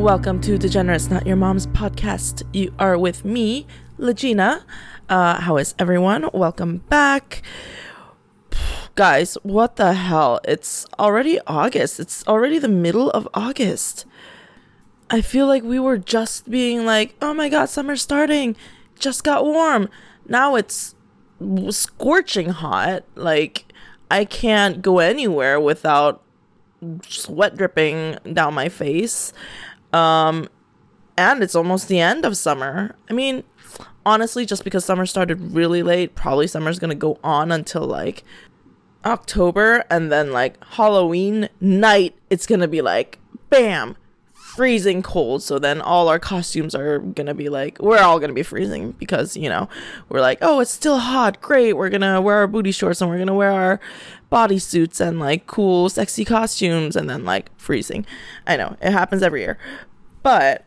Welcome to Degenerates Not Your Mom's podcast. You are with me, Legina. Uh, how is everyone? Welcome back. Guys, what the hell? It's already August. It's already the middle of August. I feel like we were just being like, oh my god, summer's starting. Just got warm. Now it's scorching hot. Like, I can't go anywhere without sweat dripping down my face. Um, and it's almost the end of summer. I mean, honestly, just because summer started really late, probably summer's gonna go on until like October, and then like Halloween night, it's gonna be like bam, freezing cold. So then all our costumes are gonna be like, we're all gonna be freezing because, you know, we're like, oh, it's still hot. Great. We're gonna wear our booty shorts and we're gonna wear our bodysuits and like cool, sexy costumes and then like freezing. I know it happens every year. But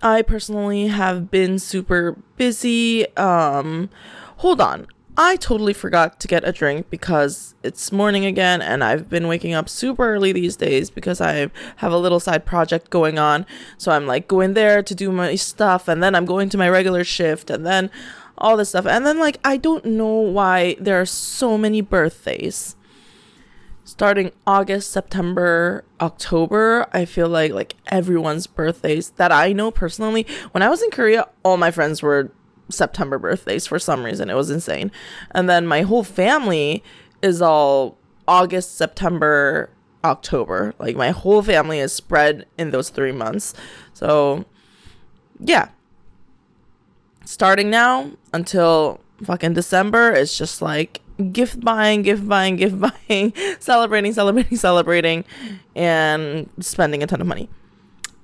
I personally have been super busy. Um, hold on. I totally forgot to get a drink because it's morning again and I've been waking up super early these days because I have a little side project going on. So I'm like going there to do my stuff and then I'm going to my regular shift and then all this stuff. And then like I don't know why there are so many birthdays. Starting August, September, October, I feel like like everyone's birthdays that I know personally. When I was in Korea, all my friends were September birthdays for some reason. It was insane. And then my whole family is all August, September, October. Like my whole family is spread in those three months. So, yeah. Starting now until fucking December, it's just like gift buying, gift buying, gift buying, celebrating, celebrating, celebrating, and spending a ton of money.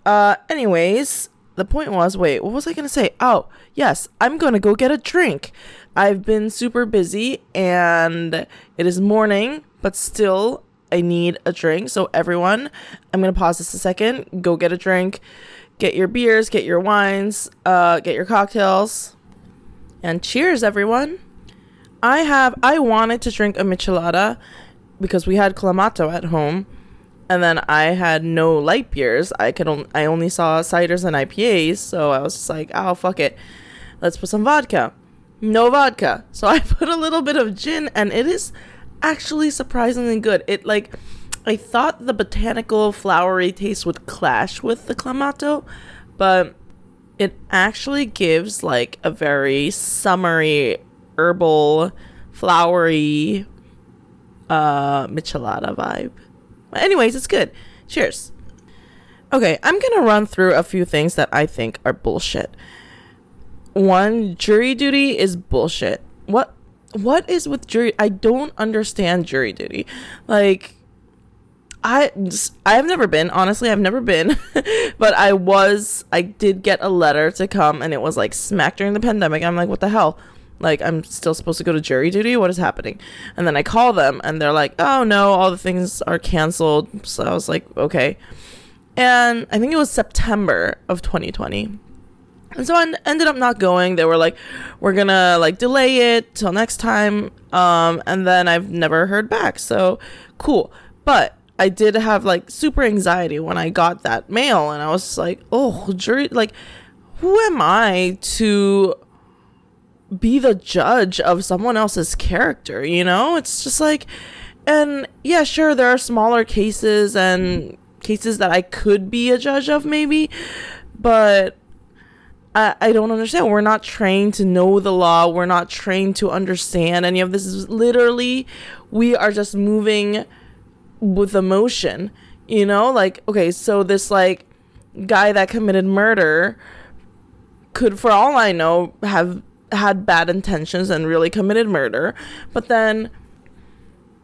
Uh, anyways, the point was wait, what was I going to say? Oh, yes, I'm going to go get a drink. I've been super busy and it is morning, but still, I need a drink. So, everyone, I'm going to pause this a second. Go get a drink. Get your beers, get your wines, uh, get your cocktails. And cheers, everyone. I have, I wanted to drink a michelada because we had clamato at home and then I had no light beers. I could on- I only saw ciders and IPAs, so I was just like, "Oh fuck it, let's put some vodka." No vodka, so I put a little bit of gin, and it is actually surprisingly good. It like I thought the botanical flowery taste would clash with the clamato, but it actually gives like a very summery, herbal, flowery uh michelada vibe. Anyways, it's good. Cheers. Okay, I'm gonna run through a few things that I think are bullshit. One, jury duty is bullshit. What what is with jury I don't understand jury duty. Like I I've never been, honestly, I've never been, but I was I did get a letter to come and it was like smack during the pandemic. I'm like, what the hell? Like, I'm still supposed to go to jury duty? What is happening? And then I call them and they're like, oh no, all the things are canceled. So I was like, okay. And I think it was September of 2020. And so I ended up not going. They were like, we're gonna like delay it till next time. Um, and then I've never heard back. So cool. But I did have like super anxiety when I got that mail and I was like, oh, jury, like, who am I to be the judge of someone else's character, you know? It's just like and yeah, sure there are smaller cases and cases that I could be a judge of maybe, but I, I don't understand. We're not trained to know the law. We're not trained to understand any of this. Is literally, we are just moving with emotion. You know, like okay, so this like guy that committed murder could, for all I know, have had bad intentions and really committed murder, but then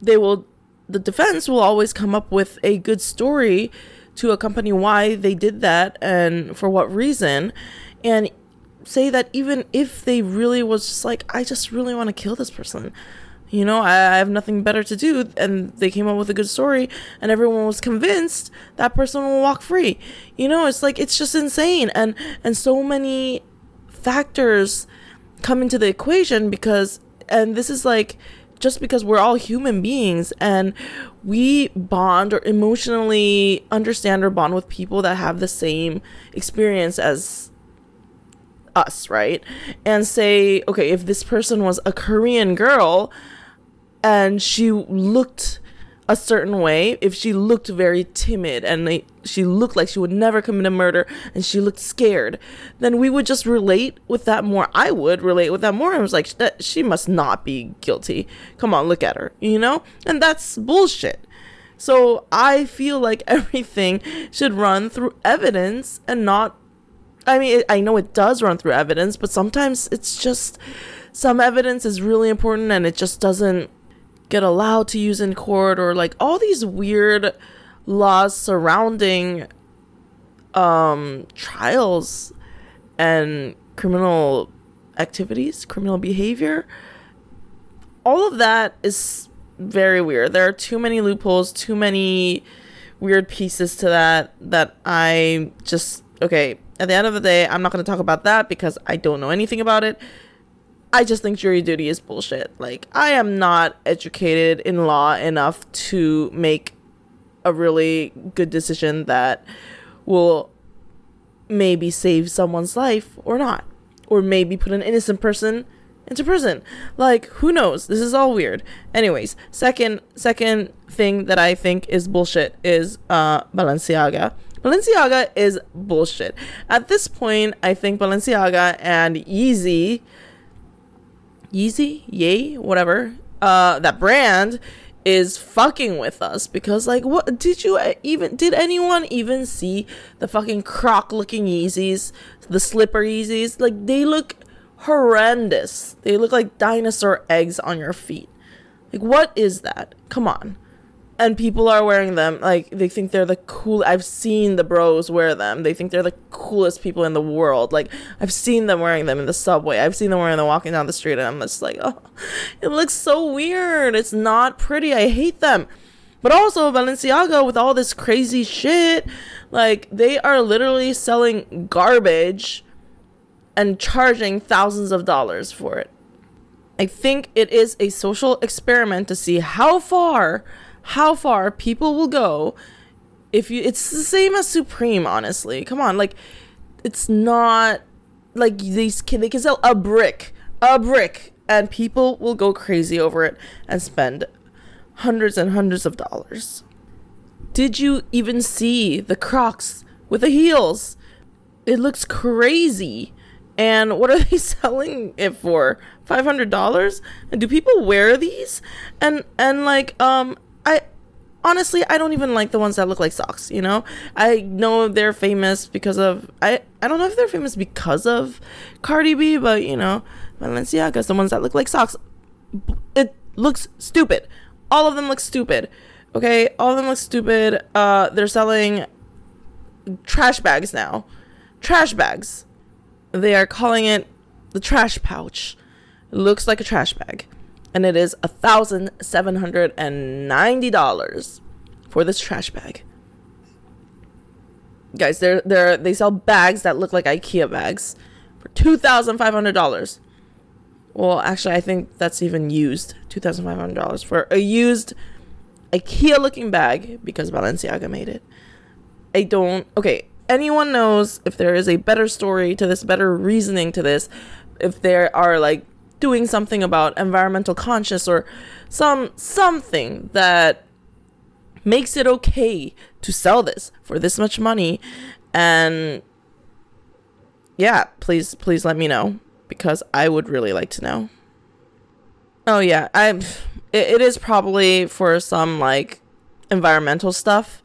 they will the defense will always come up with a good story to accompany why they did that and for what reason and say that even if they really was just like I just really want to kill this person you know I, I, have nothing better to do and they came up with a good story and everyone was convinced that person will walk free. You know it's like it's just insane and and so many factors come into the equation because and this is like just because we're all human beings and we bond or emotionally understand or bond with people that have the same experience as us, right? And say, okay, if this person was a Korean girl and she looked a certain way, if she looked very timid and she looked like she would never commit a murder and she looked scared, then we would just relate with that more. I would relate with that more. I was like, she must not be guilty. Come on, look at her, you know? And that's bullshit. So I feel like everything should run through evidence and not. I mean, I know it does run through evidence, but sometimes it's just some evidence is really important and it just doesn't get allowed to use in court or like all these weird laws surrounding um trials and criminal activities, criminal behavior. All of that is very weird. There are too many loopholes, too many weird pieces to that that I just okay, at the end of the day, I'm not going to talk about that because I don't know anything about it. I just think jury duty is bullshit. Like, I am not educated in law enough to make a really good decision that will maybe save someone's life or not. Or maybe put an innocent person into prison. Like, who knows? This is all weird. Anyways, second second thing that I think is bullshit is uh Balenciaga. Balenciaga is bullshit. At this point, I think Balenciaga and Yeezy Yeezy, Yay, whatever, uh, that brand is fucking with us because like what did you even did anyone even see the fucking croc looking Yeezys, the slipper Yeezys? Like they look horrendous. They look like dinosaur eggs on your feet. Like what is that? Come on and people are wearing them like they think they're the cool i've seen the bros wear them. They think they're the coolest people in the world. Like i've seen them wearing them in the subway. I've seen them wearing them walking down the street and i'm just like oh it looks so weird. It's not pretty. I hate them. But also balenciaga with all this crazy shit like they are literally selling garbage and charging thousands of dollars for it. I think it is a social experiment to see how far how far people will go if you it's the same as supreme honestly. Come on like it's not like these can they can sell a brick a brick and people will go crazy over it and spend hundreds and hundreds of dollars. Did you even see the crocs with the heels? It looks crazy. And what are they selling it for? $500 and do people wear these? And and like um honestly I don't even like the ones that look like socks, you know? I know they're famous because of I I don't know if they're famous because of Cardi B, but you know, Balenciaga's the ones that look like socks. It looks stupid. All of them look stupid. Okay, all of them look stupid. Uh they're selling trash bags now. Trash bags. They are calling it the trash pouch. It looks like a trash bag and it is a thousand seven hundred and ninety dollars for this trash bag. Guys, they're they're they sell bags that look like IKEA bags for two thousand five hundred dollars. Well, actually, I think that's even used two thousand five hundred dollars for a used IKEA looking bag because Balenciaga made it. I don't. Okay, anyone knows if there is a better story to this, better reasoning to this, if there are like doing something about environmental conscious or some something that makes it okay to sell this for this much money. And yeah please please let me know because i would really like to know. Oh yeah i it, it is probably for some like environmental stuff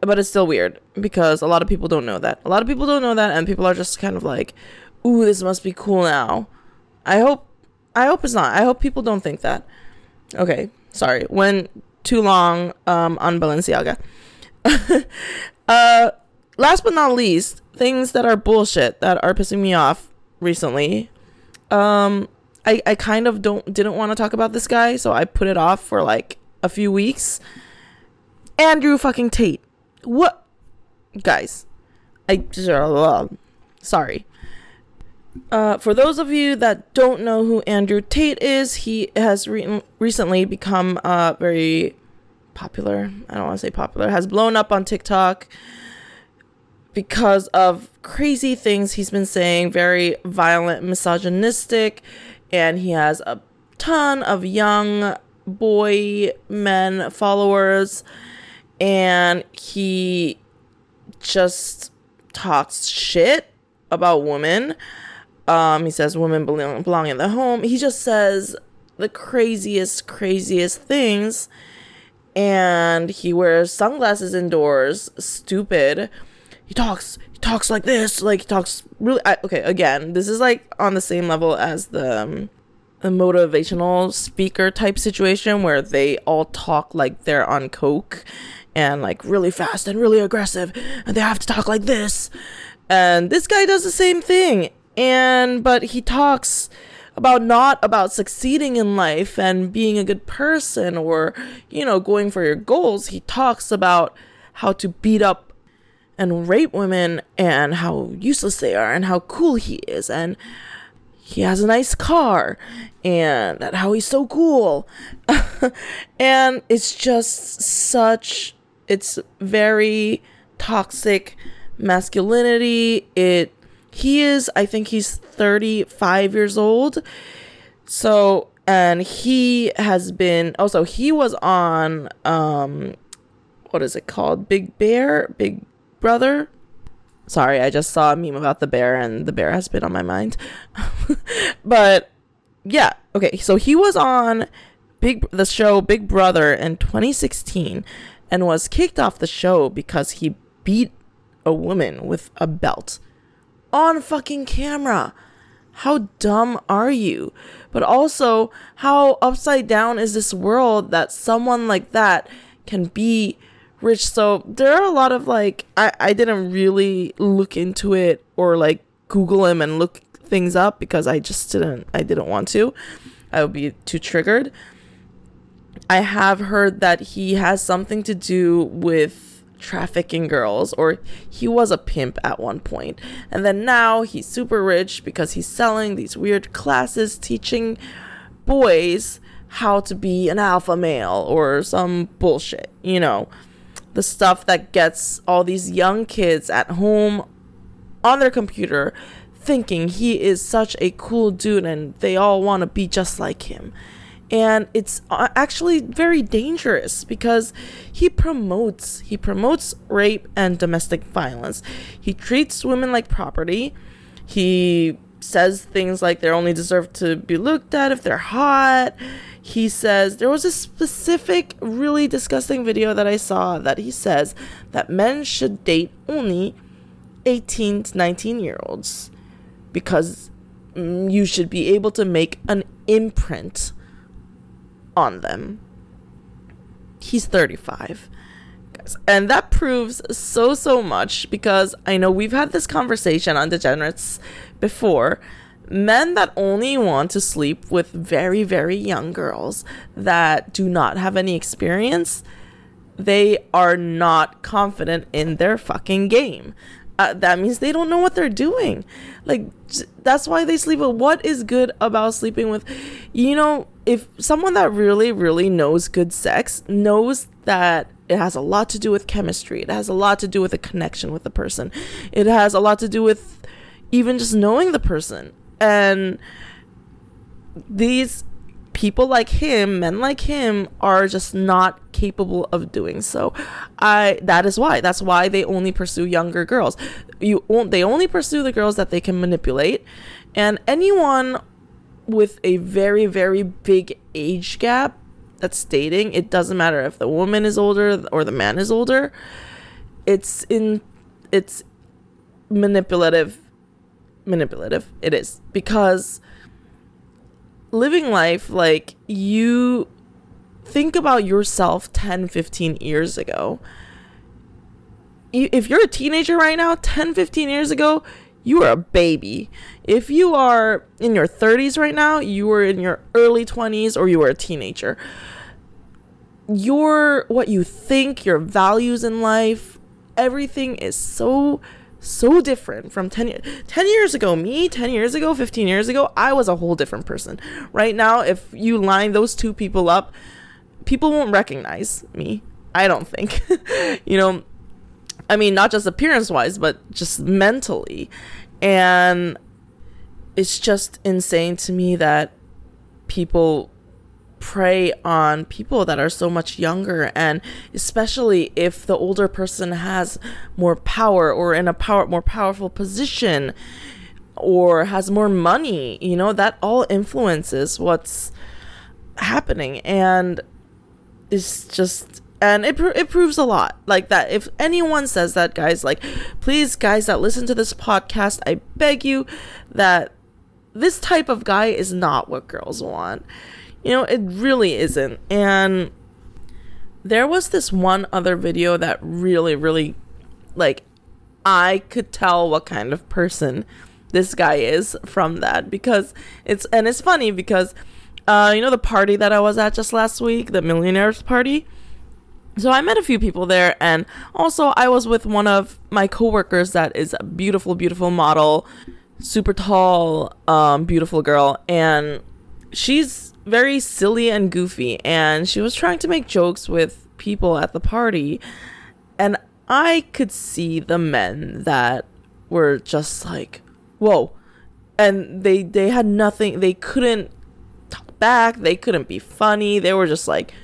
but it's still weird because a lot of people don't know that. A lot of people don't know that and people are just kind of like ooh this must be cool now I hope I hope it's not. I hope people don't think that. Okay, sorry. Went too long um, on Balenciaga. uh, last but not least, things that are bullshit that are pissing me off recently. Um, I I kind of don't didn't want to talk about this guy, so I put it off for like a few weeks. Andrew fucking Tate. What, guys? I sorry Uh, for those of you that don't know who Andrew Tate is, he has re- recently become uh, very popular. I don't want to say popular, has blown up on TikTok because of crazy things he's been saying, very violent, misogynistic, and he has a ton of young boy men followers and he just talks shit about women. Um, he says women belong, belong in the home. He just says the craziest, craziest things. And he wears sunglasses indoors. Stupid. He talks. He talks like this. Like he talks really. I, okay, again, this is like on the same level as the um, the motivational speaker type situation where they all talk like they're on coke and like really fast and really aggressive and they have to talk like this and this guy does the same thing and but he talks about not about succeeding in life and being a good person or you know going for your goals. He talks about how to beat up and rape women and how useless they are and how cool he is. And he has a nice car and how he's so cool. And it's just such it's very toxic masculinity. It he is I think he's 35 years old. So and he has been also he was on um what is it called? Big Bear, Big Brother. Sorry, I just saw a meme about the bear and the bear has been on my mind. but yeah, okay. So he was on Big the show Big Brother in 2016 and was kicked off the show because he beat a woman with a belt on fucking camera. How dumb are you? But also, how upside down is this world that someone like that can be rich? So, there are a lot of like, I, I didn't really look into it or like Google him and look things up because I just didn't, I didn't want to. I would be too triggered. I have heard that he has something to do with trafficking girls, or he was a pimp at one point. And then now he's super rich because he's selling these weird classes teaching boys how to be an alpha male or some bullshit, you know. The stuff that gets all these young kids at home on their computer thinking he is such a cool dude and they all want to be just like him and it's uh, actually very dangerous because he promotes he promotes rape and domestic violence. He treats women like property. He says things like they're only deserve to be looked at if they're hot. He says there was a specific really disgusting video that i saw that he says that men should date only 18 to 19 year olds because mm, you should be able to make an imprint on them. He's 35. And that proves so, so much because I know we've had this conversation on Degenerates before. Men that only want to sleep with very, very young girls that do not have any experience, they are not confident in their fucking game. Uh, that means they don't know what they're doing. Like, that's why they sleep with. What is good about sleeping with, you know, if someone that really, really knows good sex knows that it has a lot to do with chemistry, it has a lot to do with a connection with the person, it has a lot to do with even just knowing the person. And these people like him, men like him, are just not capable of doing so. I that is why. That's why they only pursue younger girls. You they only pursue the girls that they can manipulate, and anyone with a very very big age gap that's dating it doesn't matter if the woman is older or the man is older it's in it's manipulative manipulative it is because living life like you think about yourself 10 15 years ago if you're a teenager right now 10 15 years ago you are a baby. If you are in your 30s right now, you were in your early 20s, or you were a teenager. Your what you think, your values in life, everything is so so different from 10 years 10 years ago me 10 years ago 15 years ago i was a whole different person. Right now if you line those two people up people won't recognize me i don't think. You know i mean not just appearance wise but just mentally. And it's just insane to me that people prey on people that are so much younger and especially if the older person has more power or in a power more powerful position or has more money you know that all influences what's happening and it's just and it, it proves a lot. Like that if anyone says that guys like please guys that listen to this podcast i beg you that this type of guy is not what girls want you know, it really isn't. And there was this one other video that really, really, like, I could tell what kind of person this guy is from that because it's, and it's funny because, uh, you know, the party that I was at just last week, the millionaires party. So I met a few people there, and also I was with one of my coworkers that is a beautiful, beautiful model, super tall, um, beautiful girl, and she's very silly and goofy and she was trying to make jokes with people at the party and I could see the men that were just like, "Whoa." And they they had nothing, they couldn't talk back, they couldn't be funny. They were just like,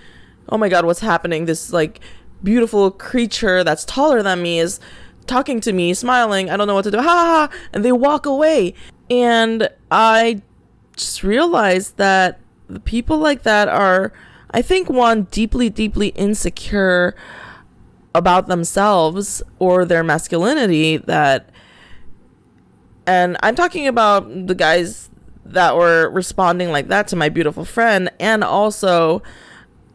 "Oh my god, what's happening? This like beautiful creature that's taller than me is talking to me, smiling. I don't know what to do. Ha ha!" And they walk away. And I just realized that people like that are, I think, one, deeply, deeply insecure about themselves or their masculinity that and I'm talking about the guys that were responding like that to my beautiful friend and also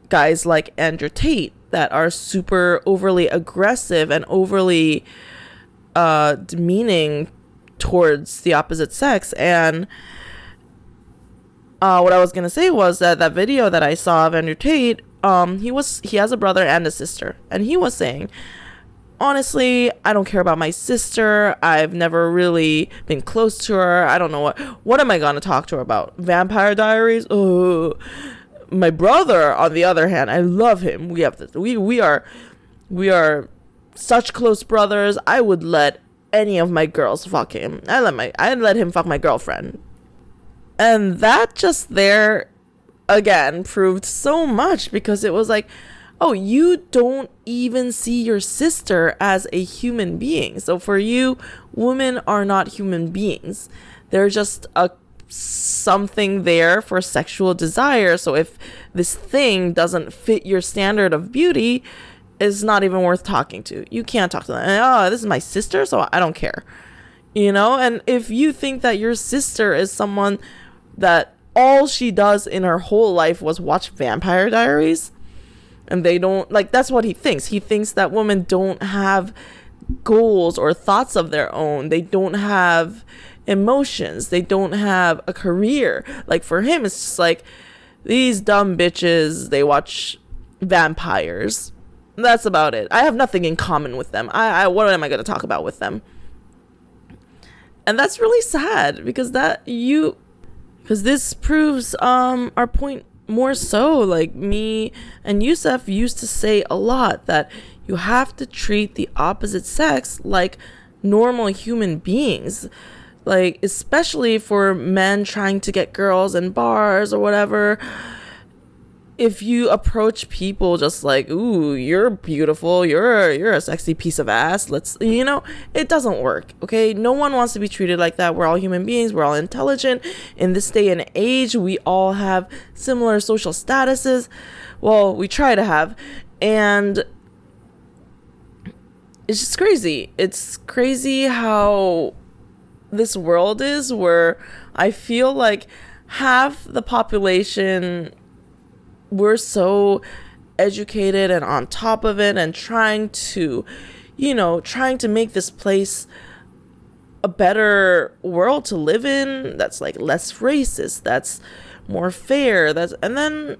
guys like Andrew Tate that are super overly aggressive and overly uh demeaning towards the opposite sex. And uh, what I was gonna say was that that video that I saw of Andrew Tate, um, he was he has a brother and a sister, and he was saying, honestly, I don't care about my sister. I've never really been close to her. I don't know what what am I gonna talk to her about? Vampire Diaries? Oh, my brother, on the other hand, I love him. We have this, we we are we are such close brothers. I would let any of my girls fuck him. I let my I let him fuck my girlfriend. And that just there again proved so much because it was like, oh, you don't even see your sister as a human being. So for you, women are not human beings. They're just a something there for sexual desire. So if this thing doesn't fit your standard of beauty, is not even worth talking to. You can't talk to them. oh, this is my sister, so I don't care. You know, and if you think that your sister is someone that all she does in her whole life was watch Vampire Diaries. And they don't like that's what he thinks. He thinks that women don't have goals or thoughts of their own. They don't have emotions. They don't have a career. Like for him it's just like these dumb bitches, they watch vampires. That's about it. I have nothing in common with them. I, I what am I going to talk about with them? And that's really sad because that you because this proves um our point more so like me and Yusef used to say a lot that you have to treat the opposite sex like normal human beings. Like especially for men trying to get girls in bars or whatever if you approach people just like ooh you're beautiful. You're you're a sexy piece of ass. Let's you know it doesn't work okay? No one wants to be treated like that. We're all human beings. We're all intelligent. In this day and age we all have similar social statuses. Well we try to have. And it's just crazy. It's crazy how this world is where i feel like half the population we're so educated and on top of it and trying to, you know, trying to make this place a better world to live in that's like less racist, that's more fair, that's and then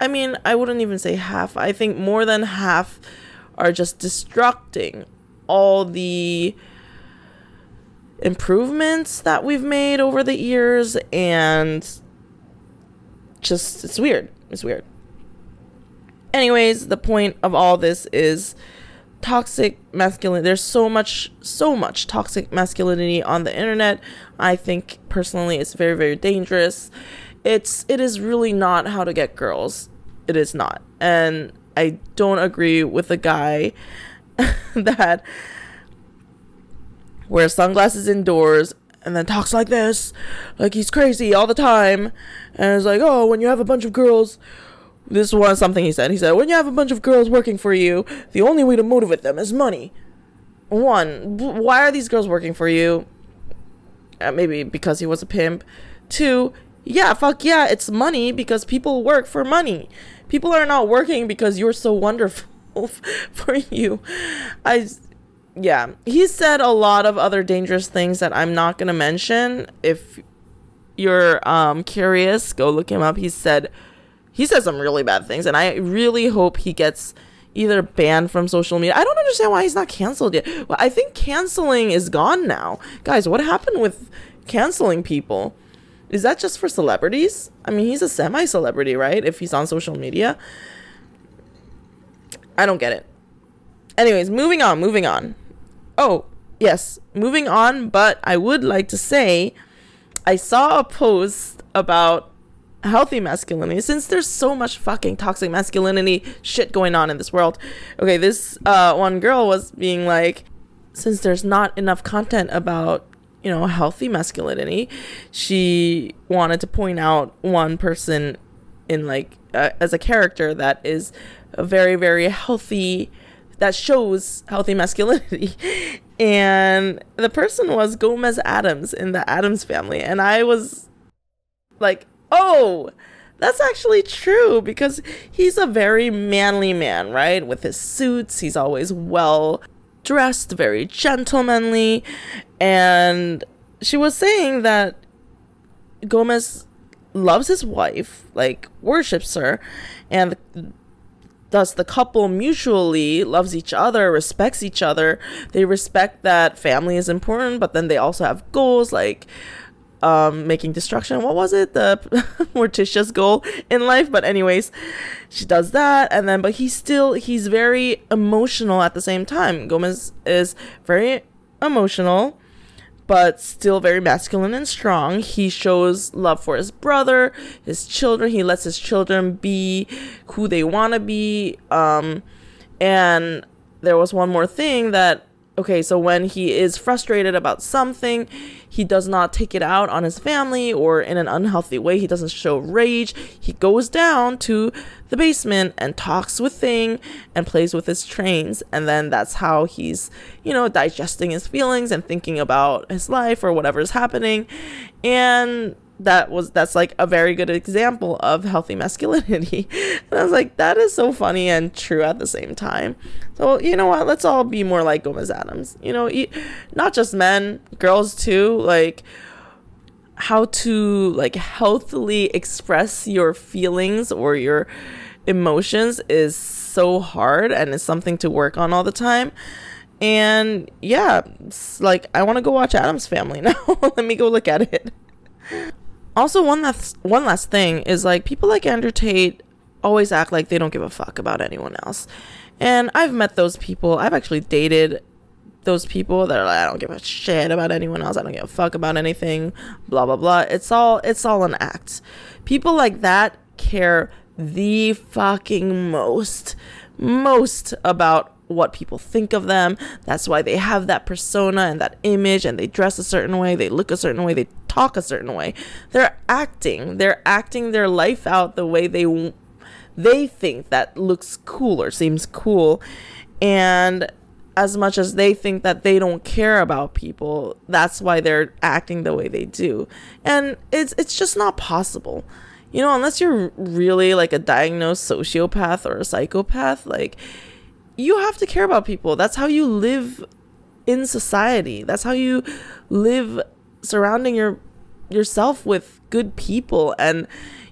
I mean, I wouldn't even say half. I think more than half are just destructing all the improvements that we've made over the years and just it's weird. It's weird. Anyways, the point of all this is toxic masculinity. There's so much, so much toxic masculinity on the internet. I think personally, it's very, very dangerous. It's it is really not how to get girls. It is not, and I don't agree with the guy that wears sunglasses indoors and then talks like this, like he's crazy all the time, and it's like, oh, when you have a bunch of girls this was something he said. He said, when you have a bunch of girls working for you, the only way to motivate them is money. One, why are these girls working for you? Uh, maybe because he was a pimp. Two, yeah, fuck yeah, it's money because people work for money. People are not working because you're so wonderful for you. I, yeah, he said a lot of other dangerous things that I'm not gonna mention. If you're um curious, go look him up. He said he says some really bad things, and I really hope he gets either banned from social media. I don't understand why he's not canceled yet. Well, I think canceling is gone now. Guys, what happened with canceling people? Is that just for celebrities? I mean, he's a semi celebrity, right? If he's on social media. I don't get it. Anyways, moving on, moving on. Oh, yes, moving on, but I would like to say I saw a post about healthy masculinity. Since there's so much fucking toxic masculinity shit going on in this world. Okay this uh one girl was being like since there's not enough content about you know healthy masculinity she wanted to point out one person in like uh, as a character that is a very very healthy that shows healthy masculinity and the person was Gomez Addams in the Addams family and I was like oh, that's actually true because he's a very manly man, right? With his suits, he's always well dressed, very gentlemanly. And she was saying that Gomez loves his wife, like worships her, and thus the couple mutually loves each other, respects each other. They respect that family is important, but then they also have goals like um, making destruction. What was it? The Morticia's goal in life. But anyways, she does that, and then but he's still he's very emotional at the same time. Gomez is very emotional, but still very masculine and strong. He shows love for his brother, his children. He lets his children be who they want to be. Um, and there was one more thing that okay, so when he is frustrated about something, he does not take it out on his family or in an unhealthy way. He doesn't show rage. He goes down to the basement and talks with Thing and plays with his trains. And then that's how he's, you know, digesting his feelings and thinking about his life or whatever's happening. And that was that's like a very good example of healthy masculinity. and I was like, that is so funny and true at the same time. So you know what? Let's all be more like Gomez Addams. You know, not just men, girls too. Like how to like healthily express your feelings or your emotions is so hard and it's something to work on all the time. And yeah, like I want to go watch Addams Family now. Let me go look at it also one last one last thing is like people like Andrew Tate always act like they don't give a fuck about anyone else. And I've met those people. I've actually dated those people that are like, I don't give a shit about anyone else. I don't give a fuck about anything. Blah blah blah. It's all it's all an act. People like that care the fucking most most about what people think of them. That's why they have that persona and that image and they dress a certain way, they look a certain way, they talk a certain way. They're acting. They're acting their life out the way they they think that looks cool or seems cool. And as much as they think that they don't care about people, that's why they're acting the way they do. And it's it's just not possible. You know, unless you're really like a diagnosed sociopath or a psychopath, like you have to care about people. That's how you live in society. That's how you live surrounding your yourself with good people and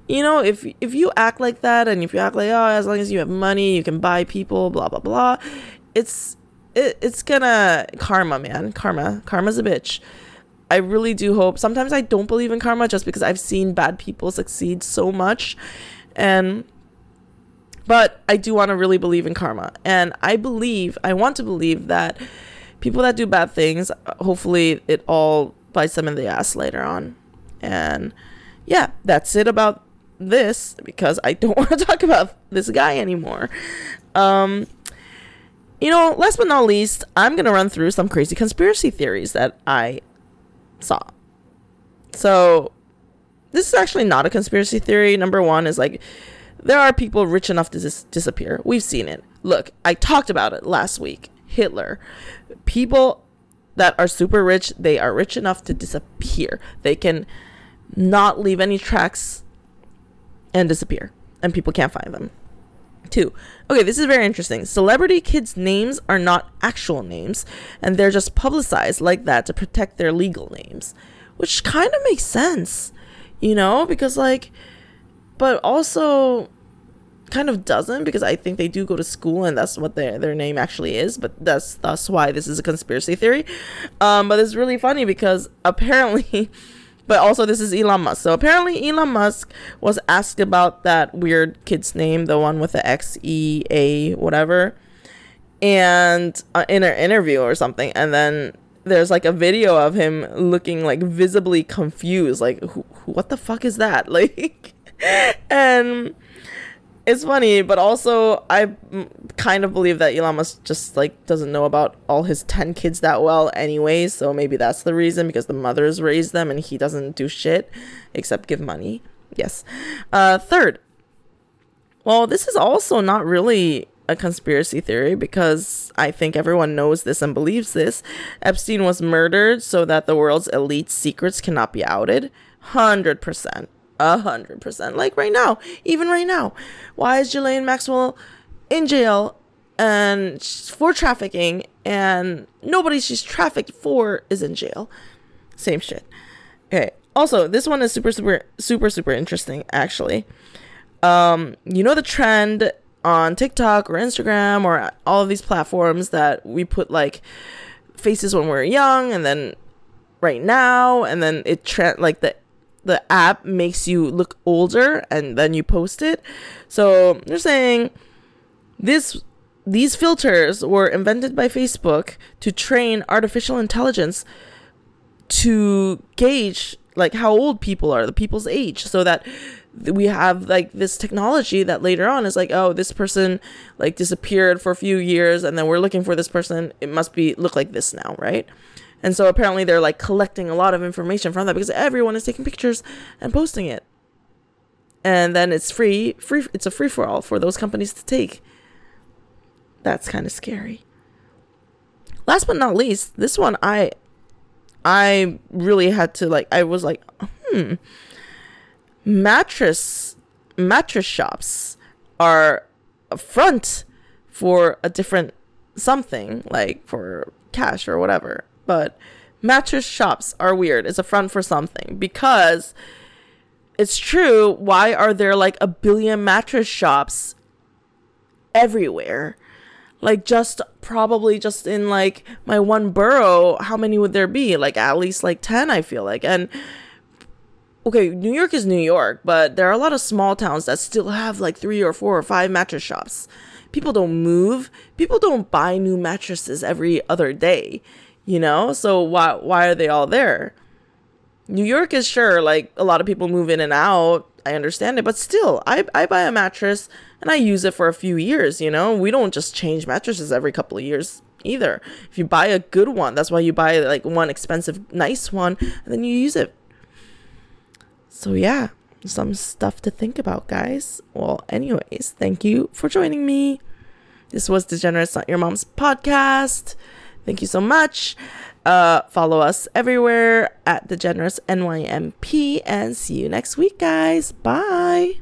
you know if if you act like that and if you act like oh as long as you have money you can buy people blah blah blah it's it, it's gonna karma man karma karma's a bitch I really do hope. Sometimes I don't believe in karma just because I've seen bad people succeed so much. And but I do want to really believe in karma. And I believe, I want to believe that people that do bad things, hopefully it all bites them in the ass later on. And yeah, that's it about this because I don't want to talk about this guy anymore. Um, you know, last but not least, I'm going to run through some crazy conspiracy theories that I saw. So, this is actually not a conspiracy theory. Number one is like, there are people rich enough to dis- disappear. We've seen it. Look, I talked about it last week. Hitler. People that are super rich, they are rich enough to disappear. They can not leave any tracks and disappear, and people can't find them. Two. Okay, this is very interesting. Celebrity kids' names are not actual names, and they're just publicized like that to protect their legal names, which kind of makes sense, you know, because like, but also kind of doesn't because I think they do go to school and that's what their their name actually is. But that's that's why this is a conspiracy theory. Um, but it's really funny because apparently. But also, this is Elon Musk. So apparently, Elon Musk was asked about that weird kid's name, the one with the X E A whatever, and uh, in an interview or something. And then there's like a video of him looking like visibly confused, like what the fuck is that? Like, and it's funny, but also I kind of believe that Elon Musk just like doesn't know about all his 10 kids that well anyway, so maybe that's the reason because the mothers raised them and he doesn't do shit except give money. Yes. Uh third. Well, this is also not really a conspiracy theory because I think everyone knows this and believes this. Epstein was murdered so that the world's elite secrets cannot be outed. 100%. A hundred percent. Like right now, even right now. Why is Ghislaine Maxwell in jail and for trafficking and nobody she's trafficked for is in jail? Same shit. Okay. Also, this one is super, super, super, super interesting, actually. Um, you know the trend on TikTok or Instagram or all of these platforms that we put like faces when we are young and then right now and then it trend like the the app makes you look older and then you post it. So they're saying this these filters were invented by Facebook to train artificial intelligence to gauge like how old people are, the people's age, so that we have like this technology that later on is like, oh, this person like disappeared for a few years and then we're looking for this person. It must be look like this now, right? And so apparently they're like collecting a lot of information from that because everyone is taking pictures and posting it. And then it's free, free it's a free for all for those companies to take. That's kind of scary. Last but not least, this one I I really had to like I was like, hmm. Mattress mattress shops are a front for a different something like for cash or whatever but mattress shops are weird. It's a front for something because it's true. Why are there like a billion mattress shops everywhere? Like just probably just in like my one borough, how many would there be? Like at least like 10, I feel like. And okay, New York is New York, but there are a lot of small towns that still have like three or four or five mattress shops. People don't move. People don't buy new mattresses every other day you know? So why why are they all there? New york is sure like a lot of people move in and out. I understand it but still i i buy a mattress and i use it for a few years you know? We don't just change mattresses every couple of years either. If you buy a good one that's why you buy like one expensive nice one and then you use it. So yeah some stuff to think about guys. Well anyways thank you for joining me. This was degenerates not your mom's podcast Thank you so much. Uh, follow us everywhere at Degenerates NYMP and see you next week, guys. Bye.